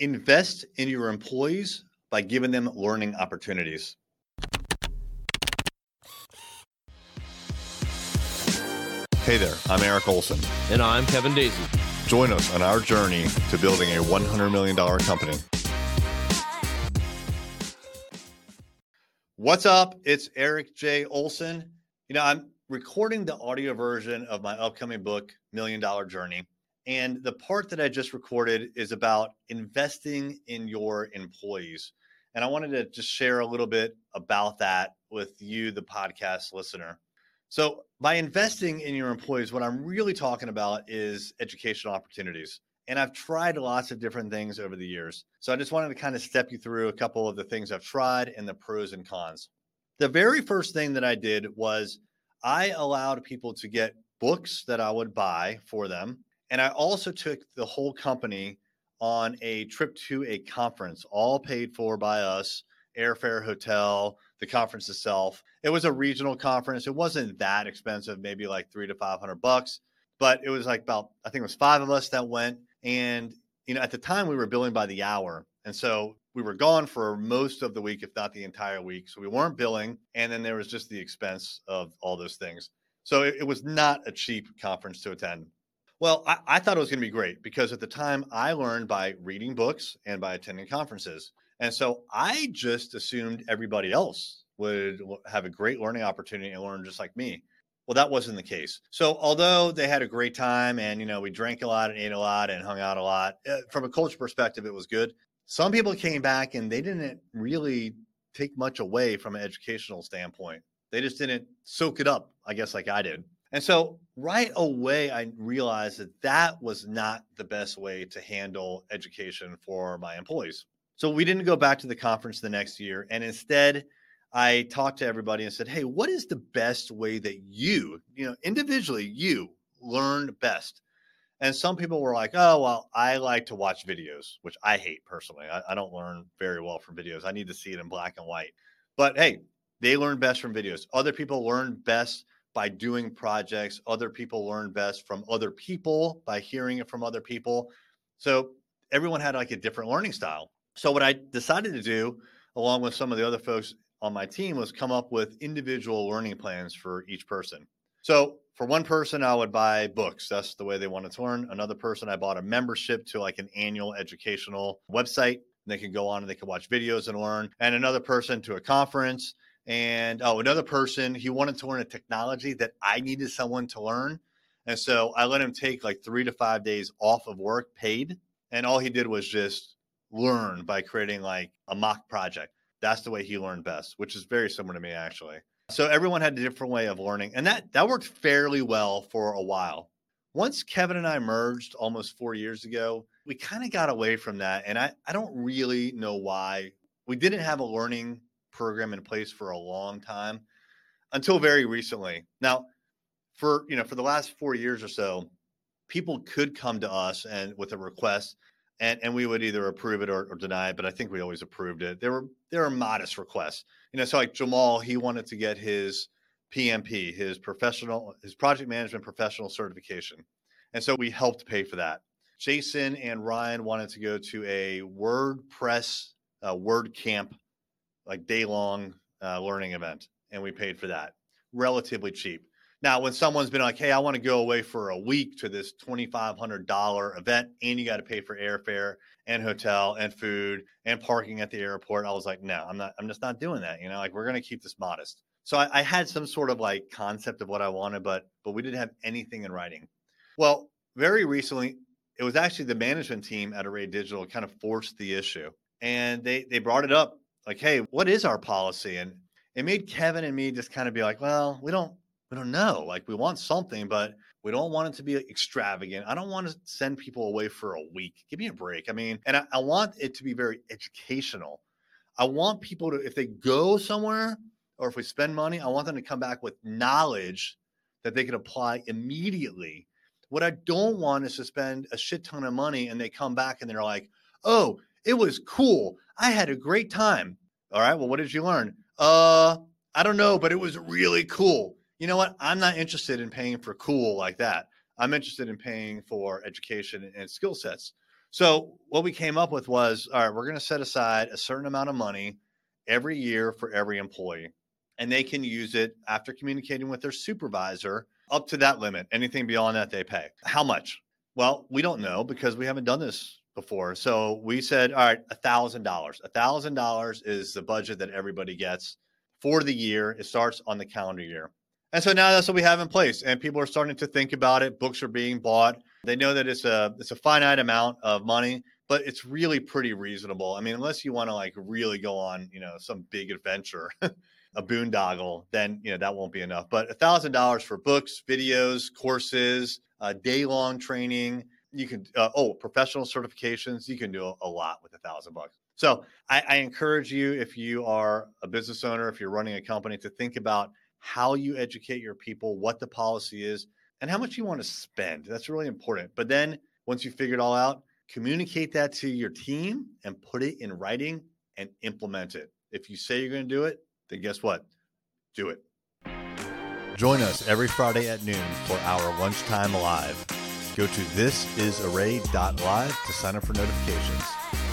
Invest in your employees by giving them learning opportunities. Hey there, I'm Eric Olson. And I'm Kevin Daisy. Join us on our journey to building a $100 million company. What's up? It's Eric J. Olson. You know, I'm recording the audio version of my upcoming book, Million Dollar Journey. And the part that I just recorded is about investing in your employees. And I wanted to just share a little bit about that with you, the podcast listener. So, by investing in your employees, what I'm really talking about is educational opportunities. And I've tried lots of different things over the years. So, I just wanted to kind of step you through a couple of the things I've tried and the pros and cons. The very first thing that I did was I allowed people to get books that I would buy for them. And I also took the whole company on a trip to a conference, all paid for by us airfare, hotel, the conference itself. It was a regional conference. It wasn't that expensive, maybe like three to 500 bucks, but it was like about, I think it was five of us that went. And, you know, at the time we were billing by the hour. And so we were gone for most of the week, if not the entire week. So we weren't billing. And then there was just the expense of all those things. So it, it was not a cheap conference to attend. Well, I, I thought it was going to be great because at the time I learned by reading books and by attending conferences. And so I just assumed everybody else would have a great learning opportunity and learn just like me. Well, that wasn't the case. So, although they had a great time and, you know, we drank a lot and ate a lot and hung out a lot, uh, from a culture perspective, it was good. Some people came back and they didn't really take much away from an educational standpoint. They just didn't soak it up, I guess, like I did. And so right away, I realized that that was not the best way to handle education for my employees. So we didn't go back to the conference the next year. And instead, I talked to everybody and said, Hey, what is the best way that you, you know, individually, you learn best? And some people were like, Oh, well, I like to watch videos, which I hate personally. I, I don't learn very well from videos. I need to see it in black and white. But hey, they learn best from videos. Other people learn best by doing projects. Other people learn best from other people by hearing it from other people. So everyone had like a different learning style. So what I decided to do, along with some of the other folks on my team, was come up with individual learning plans for each person. So for one person, I would buy books. That's the way they wanted to learn. Another person, I bought a membership to like an annual educational website. They can go on and they can watch videos and learn. And another person to a conference. And oh, another person, he wanted to learn a technology that I needed someone to learn. And so I let him take like three to five days off of work paid. And all he did was just learn by creating like a mock project. That's the way he learned best, which is very similar to me actually. So everyone had a different way of learning, and that that worked fairly well for a while. Once Kevin and I merged almost four years ago, we kind of got away from that, and I I don't really know why. We didn't have a learning program in place for a long time until very recently. Now, for you know, for the last four years or so, people could come to us and with a request and and we would either approve it or, or, deny it. But I think we always approved it. There were there were modest requests, you know. So like Jamal, he wanted to get his PMP, his professional, his project management professional certification, and so we helped pay for that. Jason and Ryan wanted to go to a WordPress uh, WordCamp, like day long uh, learning event, and we paid for that relatively cheap. Now, when someone's been like, "Hey, I want to go away for a week to this twenty five hundred dollar event, and you got to pay for airfare and hotel and food and parking at the airport," I was like, "No, I'm not. I'm just not doing that. You know, like we're going to keep this modest." So I, I had some sort of like concept of what I wanted, but but we didn't have anything in writing. Well, very recently, it was actually the management team at Array Digital kind of forced the issue, and they they brought it up like, "Hey, what is our policy?" and it made Kevin and me just kind of be like, "Well, we don't." we don't know. Like we want something, but we don't want it to be extravagant. I don't want to send people away for a week. Give me a break. I mean, and I, I want it to be very educational. I want people to, if they go somewhere or if we spend money, I want them to come back with knowledge that they can apply immediately. What I don't want is to spend a shit ton of money and they come back and they're like, oh, it was cool. I had a great time. All right. Well, what did you learn? Uh, I don't know, but it was really cool you know what? I'm not interested in paying for cool like that. I'm interested in paying for education and skill sets. So what we came up with was, all right, we're going to set aside a certain amount of money every year for every employee, and they can use it after communicating with their supervisor up to that limit. Anything beyond that, they pay. How much? Well, we don't know because we haven't done this before. So we said, all right, a thousand dollars. A thousand dollars is the budget that everybody gets for the year. It starts on the calendar year. And so now that's what we have in place. And people are starting to think about it. Books are being bought. They know that it's a it's a finite amount of money, but it's really pretty reasonable. I mean, unless you want to like really go on, you know, some big adventure, a boondoggle, then you know that won't be enough. But a thousand dollars for books, videos, courses, uh, day long training. You can uh, oh professional certifications. You can do a, lot with a thousand bucks. So I, I encourage you if you are a business owner, if you're running a company, to think about how you educate your people, what the policy is, and how much you want to spend. That's really important. But then once you figure it all out, communicate that to your team and put it in writing and implement it. If you say you're going to do it, then guess what? Do it. Join us every Friday at noon for our lunchtime live. Go to thisisarray.live to sign up for notifications.